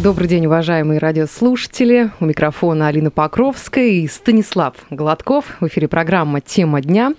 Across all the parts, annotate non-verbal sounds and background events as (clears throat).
Добрый день, уважаемые радиослушатели. У микрофона Алина Покровская и Станислав Гладков. В эфире программа «Тема дня».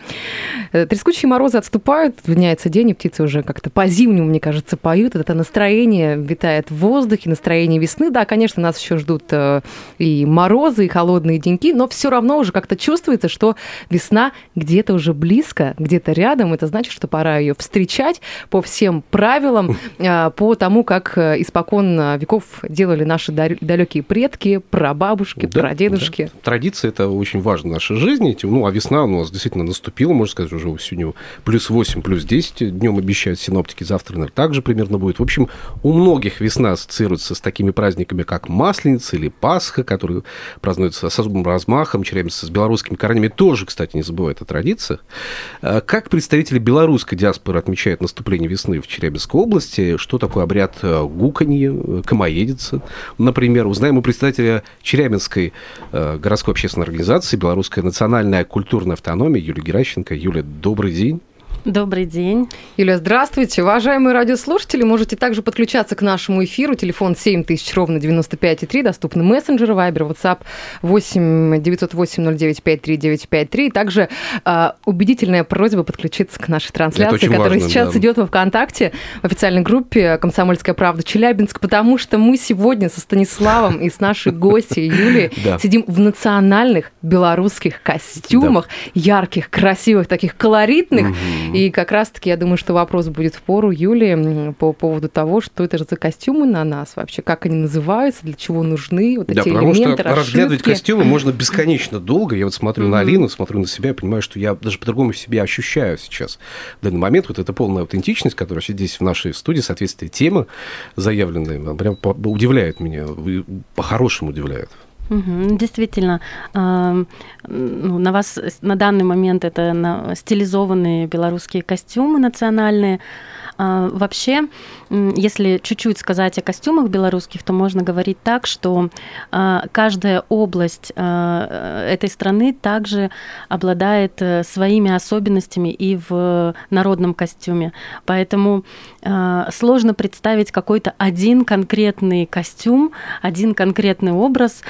Э, трескучие морозы отступают, меняется день, и птицы уже как-то по-зимнему, мне кажется, поют. Это настроение витает в воздухе, настроение весны. Да, конечно, нас еще ждут э, и морозы, и холодные деньки, но все равно уже как-то чувствуется, что весна где-то уже близко, где-то рядом. Это значит, что пора ее встречать по всем правилам, (laughs) э, по тому, как испокон веков делали наши далекие предки, прабабушки, да, прадедушки. Да. Традиция это очень важно в нашей жизни. Ну, а весна у нас действительно наступила, можно сказать, уже сегодня плюс 8, плюс 10 днем обещают синоптики, завтра, наверное, также примерно будет. В общем, у многих весна ассоциируется с такими праздниками, как Масленица или Пасха, которые празднуются с особым размахом, черемятся с белорусскими корнями. Тоже, кстати, не забывают о традициях. А как представители белорусской диаспоры отмечают наступление весны в Челябинской области? Что такое обряд э, гуканье, э, комоедец? Находится. Например, узнаем у представителя Челябинской э, городской общественной организации «Белорусская национальная культурная автономия» Юлии Геращенко. Юля, добрый день. Добрый день. Юля, здравствуйте. Уважаемые радиослушатели, можете также подключаться к нашему эфиру. Телефон 7000, ровно 95,3. Доступны мессенджеры, Вайбер, WhatsApp 8 908 09 53 Также э, убедительная просьба подключиться к нашей трансляции, которая важно, сейчас да. идет во ВКонтакте, в официальной группе «Комсомольская правда Челябинск», потому что мы сегодня со Станиславом и с нашей гостьей Юлией (laughs) сидим в национальных белорусских костюмах, ярких, красивых, таких колоритных. И как раз-таки я думаю, что вопрос будет в пору Юли по поводу того, что это же за костюмы на нас вообще, как они называются, для чего нужны вот да, эти потому элементы, что разглядывать костюмы можно бесконечно долго. Я вот смотрю на Алину, смотрю на себя, понимаю, что я даже по-другому себя ощущаю сейчас. В данный момент вот эта полная аутентичность, которая здесь в нашей студии, соответствие темы заявленной, прям удивляет меня, по-хорошему удивляет. Угу, действительно, э, на вас на данный момент это стилизованные белорусские костюмы национальные. А, вообще, если чуть-чуть сказать о костюмах белорусских, то можно говорить так, что а, каждая область а, этой страны также обладает э, своими особенностями и в народном костюме. Поэтому сложно представить какой-то один конкретный костюм, один конкретный образ,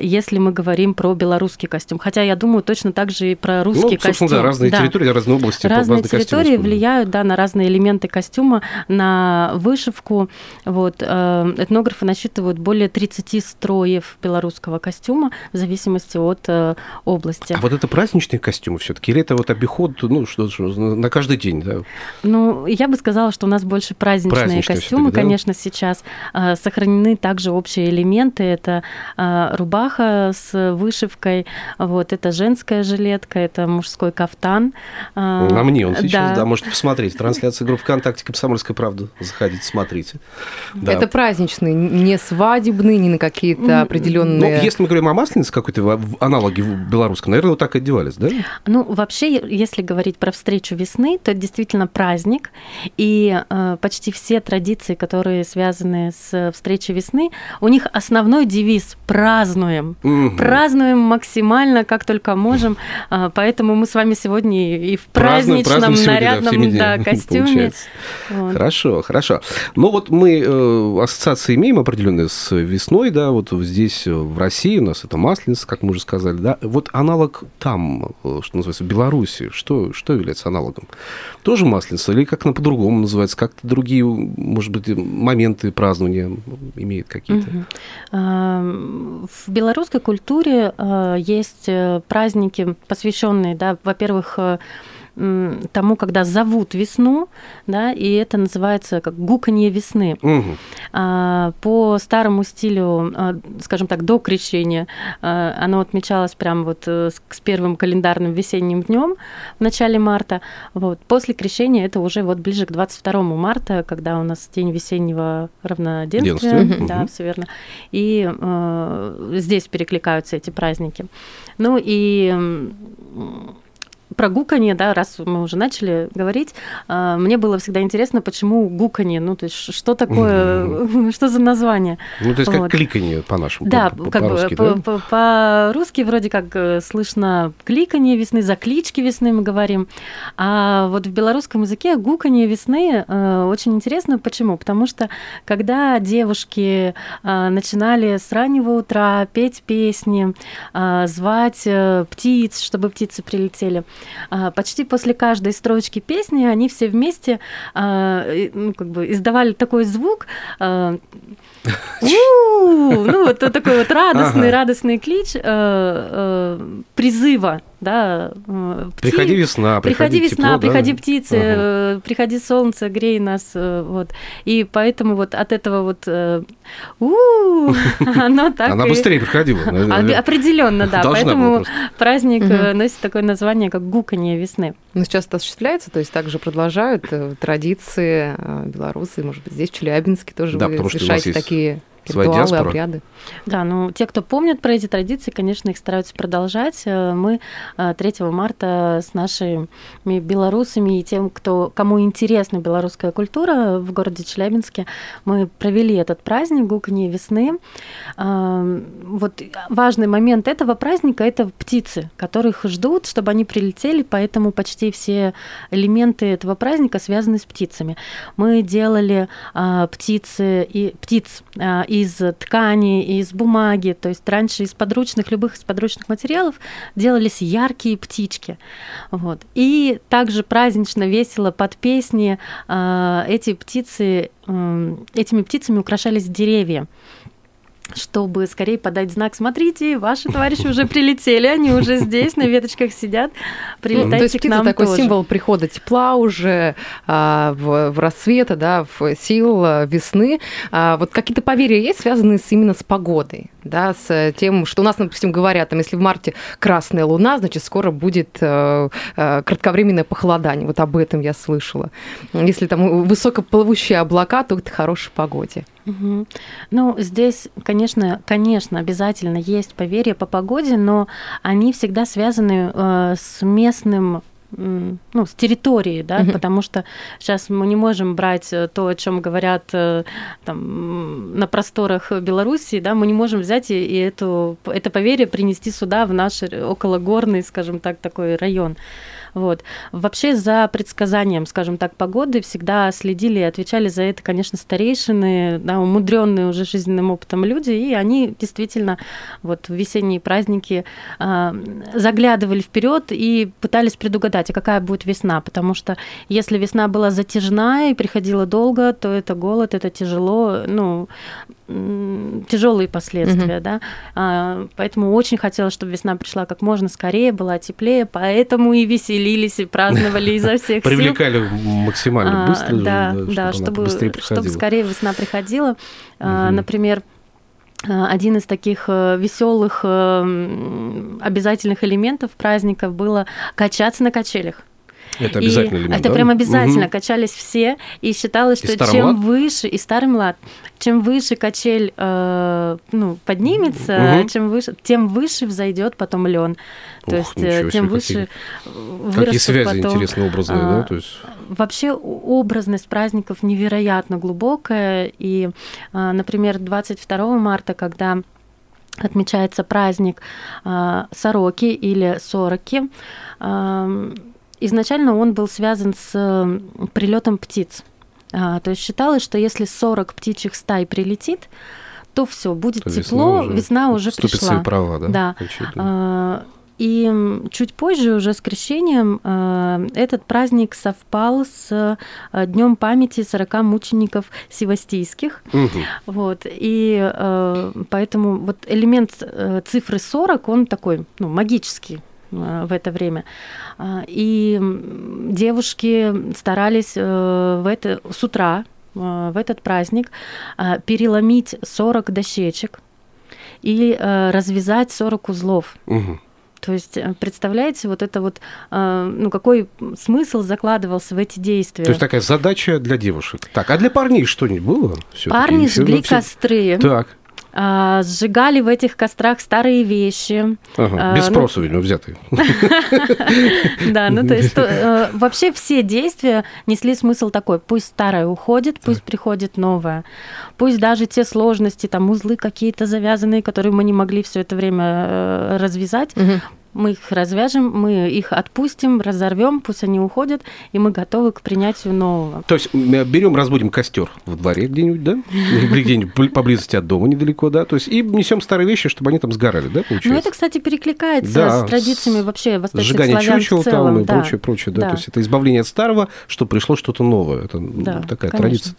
если мы говорим про белорусский костюм. Хотя я думаю точно так же и про русский ну, костюм. Да, разные да. территории, разные области. Разные территории влияют да, на разные элементы костюма на вышивку. Вот, э, этнографы насчитывают более 30 строев белорусского костюма в зависимости от э, области. А вот это праздничные костюмы все таки или это вот обиход, ну, что, что на каждый день, да? Ну, я бы сказала, что у нас больше праздничные, праздничные костюмы, да? конечно, сейчас. Э, сохранены также общие элементы. Это рубаха с вышивкой, вот, это женская жилетка, это мужской кафтан. На мне он сейчас, да, да можете посмотреть. Трансляция группы ВКонтакте «Комсомольская правда». Заходите, смотрите. Да. Это праздничные, не свадебные, не на какие-то определенные... Ну, если мы говорим о масленице, какой-то аналоги в белорусском, наверное, вот так и одевались, да? Ну, вообще, если говорить про встречу весны, то это действительно праздник, и э, почти все традиции, которые связаны с встречей весны, у них основной девиз «празднуем». Угу. Празднуем максимально, как только можем, э, поэтому мы с вами сегодня и в праздничном, празднуем, нарядном сегодня, да, да, (laughs) костюме. Получается. Вот. Хорошо, хорошо. Ну вот мы э, ассоциации имеем определенные с весной, да, вот здесь э, в России у нас это масленица, как мы уже сказали, да. Вот аналог там, э, что называется, в Беларуси, что, что является аналогом? Тоже масленица или как она по-другому называется, как-то другие, может быть, моменты празднования имеет какие-то? Угу. В белорусской культуре есть праздники, посвященные, да, во-первых, тому, когда зовут весну, да, и это называется как гуканье весны. Угу. По старому стилю, а, скажем так, до крещения, а, оно отмечалось прямо вот э, с первым календарным весенним днем в начале марта. Вот. После крещения это уже вот ближе к 22 марта, когда у нас день весеннего равноденствия. Угу. Да, все верно. И э, здесь перекликаются эти праздники. Ну и про гуканье, да, раз мы уже начали говорить, а, мне было всегда интересно, почему гуканье, ну, то есть что такое, (laughs) что за название. Ну, то есть как кликанье по-нашему, Да, как бы по-русски вроде как э, слышно кликанье весны, заклички весны мы говорим, а вот в белорусском языке гуканье весны э, очень интересно. Почему? Потому что когда девушки э, начинали с раннего утра петь песни, звать птиц, чтобы птицы прилетели, почти после каждой строчки песни они все вместе а, ну, как бы издавали такой звук, а, (laughs) ну, вот такой вот радостный, радостный клич призыва да, э, пти... Приходи весна, приходи, приходи весна, тепло, приходи да? птицы, ага. приходи солнце, грей нас, э, вот. И поэтому вот от этого вот у (laughs) оно так Она быстрее приходила. Определенно, да. Поэтому праздник э, носит такое название, как гуканье весны. Но сейчас это осуществляется, то есть также продолжают традиции белорусы, может быть, здесь в Челябинске тоже вы совершаете такие Своя Ритуалы, диаспора. обряды. Да, ну те, кто помнят про эти традиции, конечно, их стараются продолжать. Э, мы 3 э, марта с нашими белорусами и тем, кто, кому интересна белорусская культура в городе Челябинске, мы провели этот праздник Гуканье весны. Э, вот важный момент этого праздника – это птицы, которых ждут, чтобы они прилетели, поэтому почти все элементы этого праздника связаны с птицами. Мы делали птицы и птиц из ткани, из бумаги, то есть раньше из подручных, любых из подручных материалов делались яркие птички. Вот. И также празднично, весело под песни а, эти птицы, этими птицами украшались деревья чтобы скорее подать знак, смотрите, ваши товарищи уже прилетели, они уже здесь, на веточках сидят, прилетайте То есть к нам такой тоже. символ прихода тепла уже, а, в, в рассвета, да, в сил а, весны. А, вот какие-то поверья есть, связанные с, именно с погодой, да, с тем, что у нас, допустим, говорят, там, если в марте красная луна, значит, скоро будет а, а, кратковременное похолодание. Вот об этом я слышала. Если там высокоплывущие облака, то это хорошей погоде. Угу. Ну, здесь, конечно, конечно, обязательно есть поверья по погоде, но они всегда связаны э, с местным ну, с территории, да, mm потому что сейчас мы не можем брать э, то, о чем говорят э, там, на просторах Белоруссии, да, мы не можем взять и, и эту, это поверье принести сюда, в наш окологорный, скажем так, такой район. Вот. Вообще за предсказанием, скажем так, погоды всегда следили и отвечали за это, конечно, старейшины, да, умудренные уже жизненным опытом люди, и они действительно вот в весенние праздники э, заглядывали вперед и пытались предугадать, а какая будет весна, потому что если весна была затяжная и приходила долго, то это голод, это тяжело, ну, тяжелые последствия, угу. да. А, поэтому очень хотелось, чтобы весна пришла как можно скорее, была теплее, поэтому и веселились, и праздновали (laughs) изо всех сил. Привлекали максимально а, быстро. Да, да, чтобы, чтобы скорее весна приходила. Например, один из таких э, веселых э, обязательных элементов праздников было качаться на качелях. Это обязательно элемент, Это да? прям обязательно. Угу. Качались все, и считалось, что и чем выше, и старый млад, чем выше качель э, ну, поднимется, угу. чем выше, тем выше взойдет потом лен. То Ух, есть э, тем выше какие, связи потом, интересные, образные, а, да? То есть... Вообще образность праздников невероятно глубокая. И, а, например, 22 марта, когда отмечается праздник а, Сороки или Сороки, изначально он был связан с прилетом птиц. А, то есть считалось, что если 40 птичьих стай прилетит, то все, будет то тепло, весна уже, весна уже пришла. Свои права, да? Да. А, и чуть позже, уже с крещением, а, этот праздник совпал с Днем памяти 40 мучеников севастийских. Угу. Вот. И поэтому вот элемент э, цифры 40, он такой ну, магический в это время. А, и девушки старались э, в это, с утра э, в этот праздник переломить 40 дощечек и развязать 40 узлов. Угу. То есть, представляете, вот это вот, ну, какой смысл закладывался в эти действия? То есть такая задача для девушек. Так, а для парней что-нибудь было? Парни жгли костры. Так а, сжигали в этих кострах старые вещи. Ага, без ну, спроса, видимо, взятые. (laughs) Да, ну то есть э, (laughs) вообще все действия несли смысл такой, пусть старое уходит, пусть приходит новое. Пусть даже те сложности, там узлы какие-то завязанные, которые мы не могли все это время э, развязать, мы их развяжем, мы их отпустим, разорвем, пусть они уходят, и мы готовы к принятию нового. То есть берем, разбудим костер в дворе где-нибудь, да? Или (laughs) где-нибудь поблизости от дома недалеко, да? То есть и несем старые вещи, чтобы они там сгорали, да, получается? Ну, это, кстати, перекликается да, с традициями вообще восточных сжигание славян чучел в целом. там и да. прочее, прочее, да? да. То есть это избавление от старого, что пришло что-то новое. Это да, такая конечно. традиция.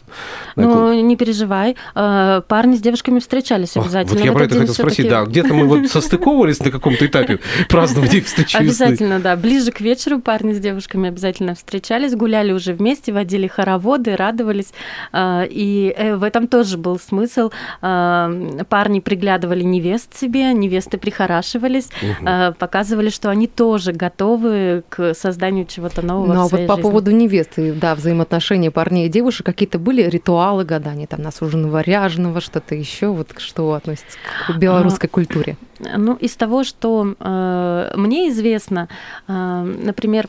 Ну, не переживай. А, парни с девушками встречались обязательно. Вот я про это хотел спросить, да. Где-то мы вот (laughs) состыковывались на каком-то этапе празднования встречи Обязательно, да. Ближе к вечеру парни с девушками обязательно встречались, гуляли уже вместе, водили хороводы, радовались. А, и э, в этом тоже был смысл. А, парни приглядывали невест себе, невесты прихорашивались, угу. показывали, что они тоже готовы к созданию чего-то нового. Ну, а вот по поводу невесты, да, взаимоотношения парней и девушек, какие-то были ритуалы гадания, там, насуженного ряженого, что-то еще, вот что относится к белорусской культуре? Ну, из того, что э, мне известно, э, например,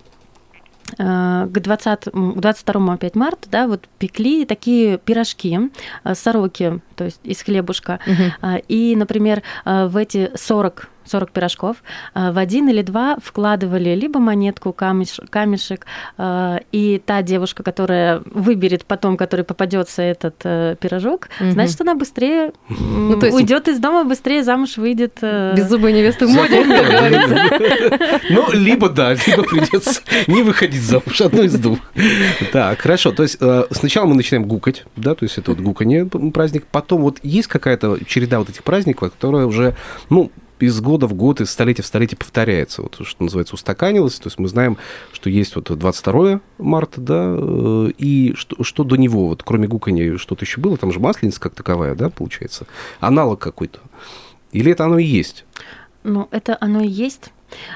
э, к 20, 22 опять марта, да, вот пекли такие пирожки, э, сороки, то есть из хлебушка. Угу. И, например, в эти 40 40 пирожков, а, в один или два вкладывали либо монетку, камеш, камешек, а, и та девушка, которая выберет потом, который попадется этот э, пирожок, угу. значит, она быстрее ну, есть... уйдет из дома, быстрее замуж выйдет. Э, Беззубая невеста в моде, как (laughs) говорится. Ну, либо да, либо придется не выходить замуж, одно из двух. Так, хорошо, то есть э, сначала мы начинаем гукать, да, то есть это вот гуканье праздник, потом вот есть какая-то череда вот этих праздников, которая уже, ну, из года в год, из столетия в столетие повторяется. Вот что называется устаканилось. То есть мы знаем, что есть вот 22 марта, да, э, и что, что до него, вот кроме гуканья, что-то еще было, там же масленица как таковая, да, получается, аналог какой-то. Или это оно и есть? Ну, это оно и есть.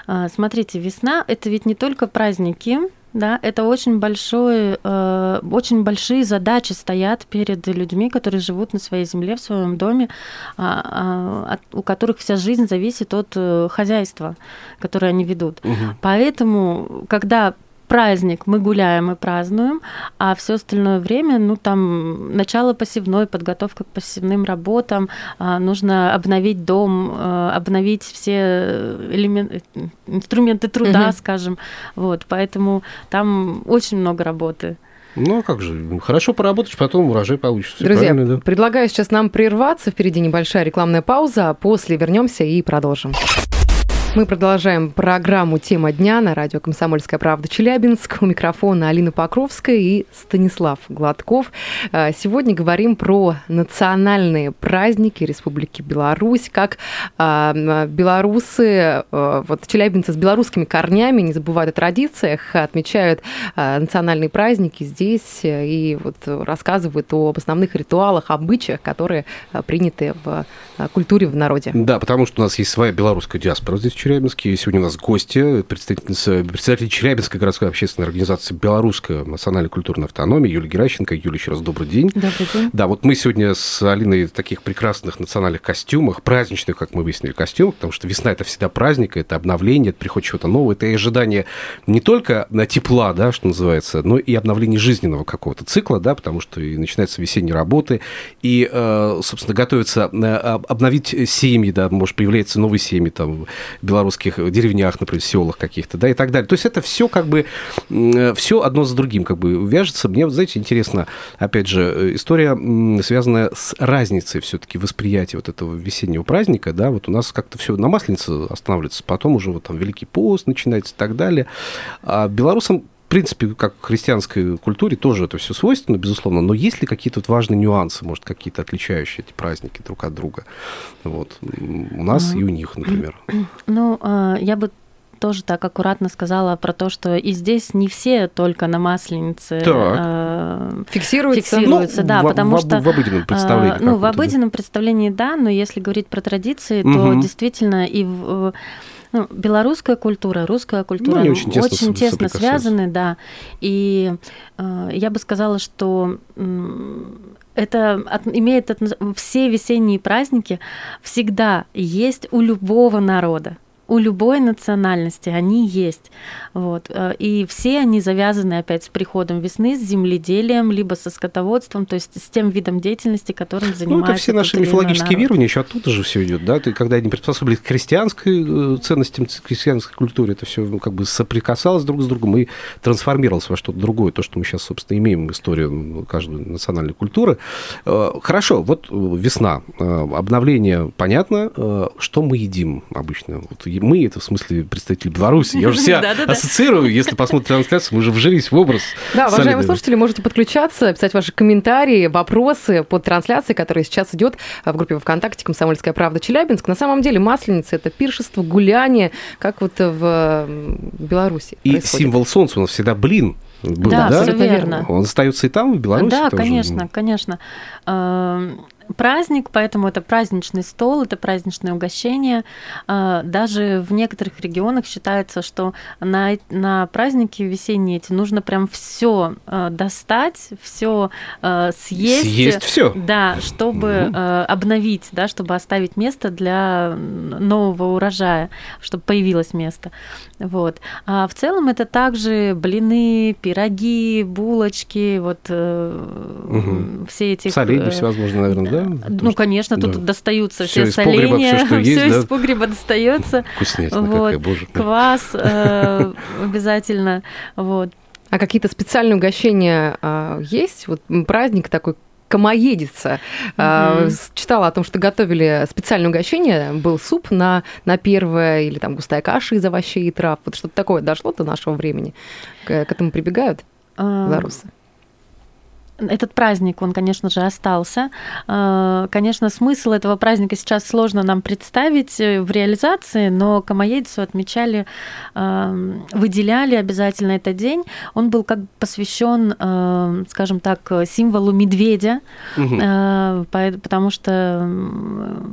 А, смотрите, весна – это ведь не только праздники, да, это очень большой, э, очень большие задачи стоят перед людьми, которые живут на своей земле, в своем доме, э, э, у которых вся жизнь зависит от э, хозяйства, которое они ведут. Угу. Поэтому, когда праздник мы гуляем и празднуем, а все остальное время, ну там начало посевной, подготовка к посевным работам, а, нужно обновить дом, а, обновить все элементы, инструменты труда, угу. скажем, вот, поэтому там очень много работы. Ну, а как же, хорошо поработаешь, потом урожай получится. Друзья, да? предлагаю сейчас нам прерваться, впереди небольшая рекламная пауза, а после вернемся и продолжим. Мы продолжаем программу «Тема дня» на радио «Комсомольская правда» Челябинск. У микрофона Алина Покровская и Станислав Гладков. А, сегодня говорим про национальные праздники Республики Беларусь, как а, белорусы, а, вот челябинцы с белорусскими корнями не забывают о традициях, отмечают национальные праздники здесь и вот рассказывают об основных ритуалах, обычаях, которые приняты в культуре в народе. Да, потому что у нас есть своя белорусская диаспора здесь, Челябинске. Сегодня у нас гости, представительница, представитель Челябинской городской общественной организации «Белорусская национальная культурная автономия» Юлия Геращенко. Юлия, еще раз добрый день. Добрый день. Да, вот мы сегодня с Алиной в таких прекрасных национальных костюмах, праздничных, как мы выяснили, костюмах, потому что весна – это всегда праздник, это обновление, это приход чего-то нового, это и ожидание не только на тепла, да, что называется, но и обновление жизненного какого-то цикла, да, потому что и начинаются весенние работы, и, э, собственно, готовятся э, обновить семьи, да, может, появляются новые семьи, там, белорусских деревнях, например, селах каких-то, да, и так далее. То есть это все как бы, все одно за другим как бы вяжется. Мне, знаете, интересно, опять же, э, история, связанная с разницей все-таки восприятия вот этого весеннего праздника, да, вот у нас как-то все на Масленице останавливается, потом уже вот там Великий пост начинается и так далее. А белорусам в принципе, как в христианской культуре тоже это все свойственно, безусловно, но есть ли какие-то вот важные нюансы, может, какие-то отличающие эти праздники друг от друга? Вот. У нас и у них, например. (clears throat) Ну, а, я бы тоже так аккуратно сказала про то, что и здесь не все только на масленице э, фиксируются, фиксируются ну, да, в, потому в, что в обыденном представлении. Э, ну, в обыденном да? представлении, да, но если говорить про традиции, угу. то действительно и в ну, белорусская культура, русская культура ну, очень тесно, очень тесно связаны, да. И э, я бы сказала, что э, это от, имеет от, все весенние праздники всегда есть у любого народа у любой национальности они есть. Вот. Э, и все они завязаны опять с приходом весны, с земледелием, либо со скотоводством, то есть с тем видом деятельности, которым занимается. Ну, это все наши мифологические народ. верования, еще оттуда же все идет, да? Ты, когда они приспособились к христианской э, ценностям, к христианской культуре, это все ну, как бы соприкасалось друг с другом и трансформировалось во что-то другое, то, что мы сейчас, собственно, имеем ну, каждой национальной культуры. Э, хорошо, вот весна, обновление, понятно, что мы едим обычно? Вот мы, это в смысле представители Беларуси. Я уже (laughs) себя ассоциирую, если посмотрите трансляцию, мы уже вжились в образ. Да, уважаемые слушатели, можете подключаться, писать ваши комментарии, вопросы под трансляцией, которая сейчас идет в группе ВКонтакте «Комсомольская правда Челябинск». На самом деле Масленица – это пиршество, гуляние, как вот в Беларуси И символ солнца у нас всегда блин. Был, да, да, все верно. Он остается и там, в Беларуси Да, конечно, конечно. Праздник, поэтому это праздничный стол, это праздничное угощение. А, даже в некоторых регионах считается, что на, на праздники весенние эти нужно прям все а, достать, все а, съесть. Съесть все. Да, чтобы угу. обновить, да, чтобы оставить место для нового урожая, чтобы появилось место. Вот. А в целом это также блины, пироги, булочки, вот угу. все эти... Соленья всевозможные, наверное, да? Да? Ну, конечно, да. тут достаются все, все соленья, все, есть, да? из погреба (laughs) достается. (laughs) Вкуснятина вот. какая, боже Квас (laughs) э, обязательно, вот. А какие-то специальные угощения а, есть? Вот праздник такой комоедица. Угу. Читала о том, что готовили специальное угощение, был суп на, на первое, или там густая каша из овощей и трав. Вот что-то такое дошло до нашего времени. К, к этому прибегают а, белорусы? Этот праздник, он, конечно же, остался. А, конечно, смысл этого праздника сейчас сложно нам представить э, в реализации, но Камаедицу отмечали, а, выделяли обязательно этот день. Он был как посвящен, а, скажем так, символу медведя, угу. потому что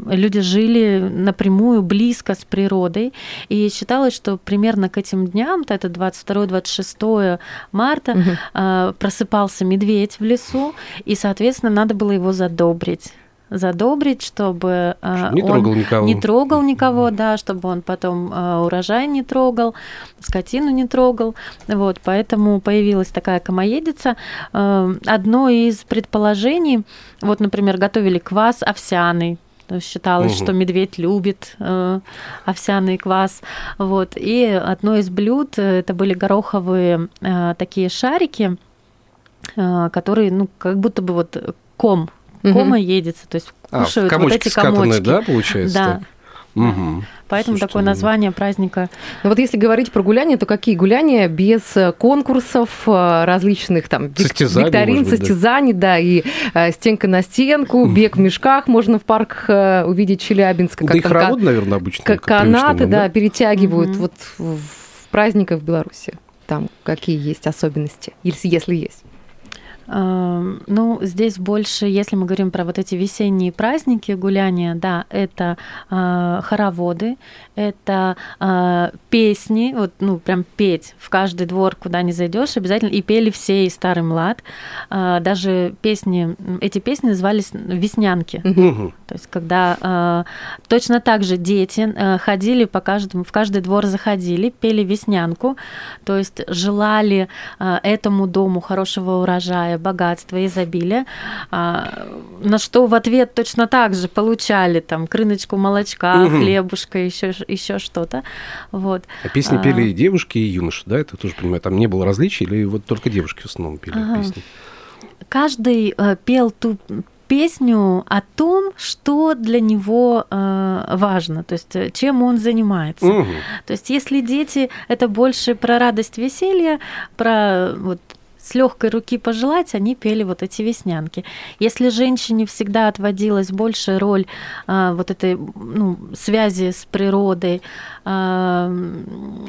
люди жили напрямую, близко с природой, и считалось, что примерно к этим дням, это 22-26 марта, угу. просыпался медведь в лесу, лесу, и, соответственно, надо было его задобрить задобрить, чтобы а, не он трогал никого. не трогал никого, да, чтобы он потом а, урожай не трогал, скотину не трогал. Вот, поэтому появилась такая комоедица. А, одно из предположений, вот, например, готовили квас овсяный, считалось, угу. что медведь любит э, овсяный квас. Вот. И одно из блюд это были гороховые э, такие шарики, Э, которые, ну, как будто бы вот ком, кома едется, то есть а, кушают а, вот эти комочки. да, получается? Да. Угу. Поэтому Слушайте, такое ну, название праздника. Ну вот если говорить про гуляния, то какие гуляния без э, конкурсов, э, различных там состязаний, викторин, быть, состязаний, да. да, и стенка на стенку, бег в мешках можно в парках увидеть Челябинска. Да как и хоровод, наверное, обычно. Как канаты, да, да, перетягивают угу. вот в праздниках в Беларуси. Там какие есть особенности, если, если есть? Ну, здесь больше, если мы говорим про вот эти весенние праздники, гуляния, да, это э, хороводы, это э, песни, вот, ну, прям петь в каждый двор, куда не зайдешь, обязательно, и пели все и старый млад. Э, даже песни, эти песни назывались веснянки. Угу. То есть, когда э, точно так же дети э, ходили по каждому, в каждый двор заходили, пели веснянку, то есть желали э, этому дому хорошего урожая, урожая, богатства, изобилия, а, на что в ответ точно так же получали там крыночку молочка, угу. хлебушка, еще, еще что-то. Вот. А песни пели и девушки, и юноши, да? Это тоже понимаю, там не было различий, или вот только девушки в основном пели ага. песни? Каждый э, пел ту песню о том, что для него э, важно, то есть э, чем он занимается. Угу. То есть если дети это больше про радость, веселье, про вот с легкой руки пожелать, они пели вот эти веснянки. Если женщине всегда отводилась больше роль а, вот этой ну, связи с природой, а,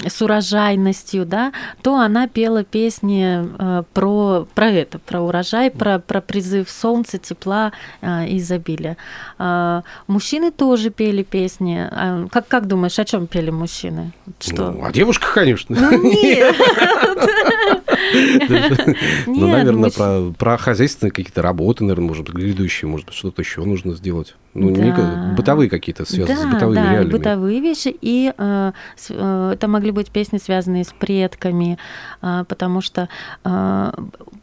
с урожайностью, да, то она пела песни а, про, про это, про урожай, про, про призыв солнца, тепла а, и изобилия. А, мужчины тоже пели песни. А, как, как думаешь, о чем пели мужчины? Что? Ну, о девушках, конечно. Ну, нет. (laughs) Ну, наверное, про, хозяйственные какие-то работы, наверное, может быть, грядущие, может быть, что-то еще нужно сделать. Ну, Да. не, бытовые какие-то связаны с Да, бытовыми да, реалиями. бытовые вещи, и э, с- э, это могли быть песни, связанные с предками, э, потому что э,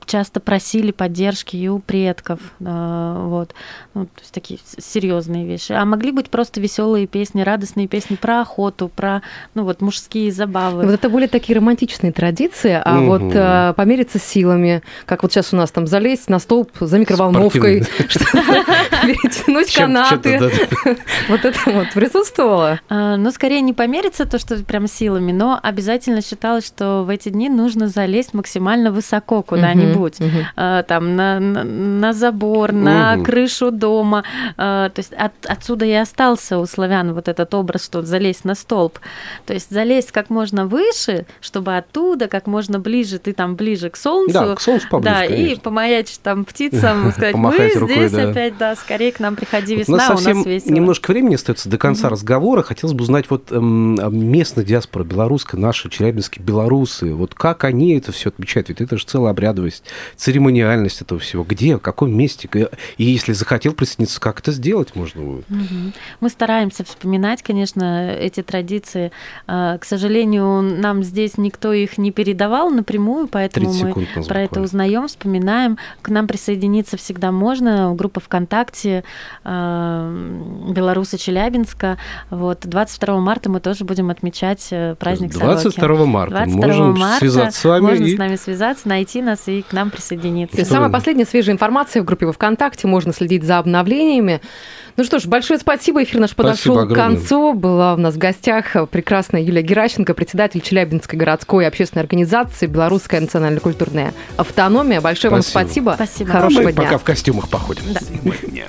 часто просили поддержки и у предков, э, вот, ну, то есть такие с- серьезные вещи. А могли быть просто веселые песни, радостные песни про охоту, про, ну вот, мужские забавы. Вот это были такие романтичные традиции, а Мгм. вот э, помериться силами, как вот сейчас у нас там залезть на столб за микроволновкой, (laughs) (laughs) перетянуть Чем- канаты. (laughs) Вот это вот присутствовало. А, Ну, скорее не помериться то, что прям силами, но обязательно считалось, что в эти дни нужно залезть максимально высоко куда-нибудь. А, Там на, забор, на крышу дома. А, То есть от- отсюда и остался у славян вот этот образ, что залезть на столб. То есть залезть как можно выше, чтобы оттуда как можно ближе, ты там ближе к солнцу. Да, к солнцу поближе, Да, и помаячить там птицам, (laughs) сказать, мы здесь опять, да, скорее к нам приходи, весна, у нас у совсем нас весело. немножко времени остается до конца разговора. Хотелось бы узнать вот эм, а местная диаспора белорусская, наши челябинские белорусы, вот как они это все отмечают? Ведь это же целая обрядовость, церемониальность этого всего. Где, в каком месте? И если захотел присоединиться, как это сделать можно будет? Мгм. Мы стараемся вспоминать, конечно, эти традиции. А, К сожалению, нам здесь никто их не передавал напрямую, поэтому 30 мы у нас про это буквально. узнаем, вспоминаем. К нам присоединиться всегда можно. Группа ВКонтакте а, Белорусы Челябинска. Вот 22 марта мы тоже будем отмечать э, праздник Сороки. 22 марта 22 можем марта связаться с вами. Можно и- с нами связаться, найти нас и к нам присоединиться. Что самая последняя свежая информация в группе во ВКонтакте, можно следить за обновлениями. Ну что ж, большое спасибо. Эфир наш подошел Спасибо к концу. Была у нас в гостях прекрасная Юлия Геращенко, председатель Челябинской городской общественной организации «Белорусская национально-культурная автономия». Большое вам Спасибо. спасибо. Спасибо. А Хорошего мы дня. пока в костюмах походим. Сегодня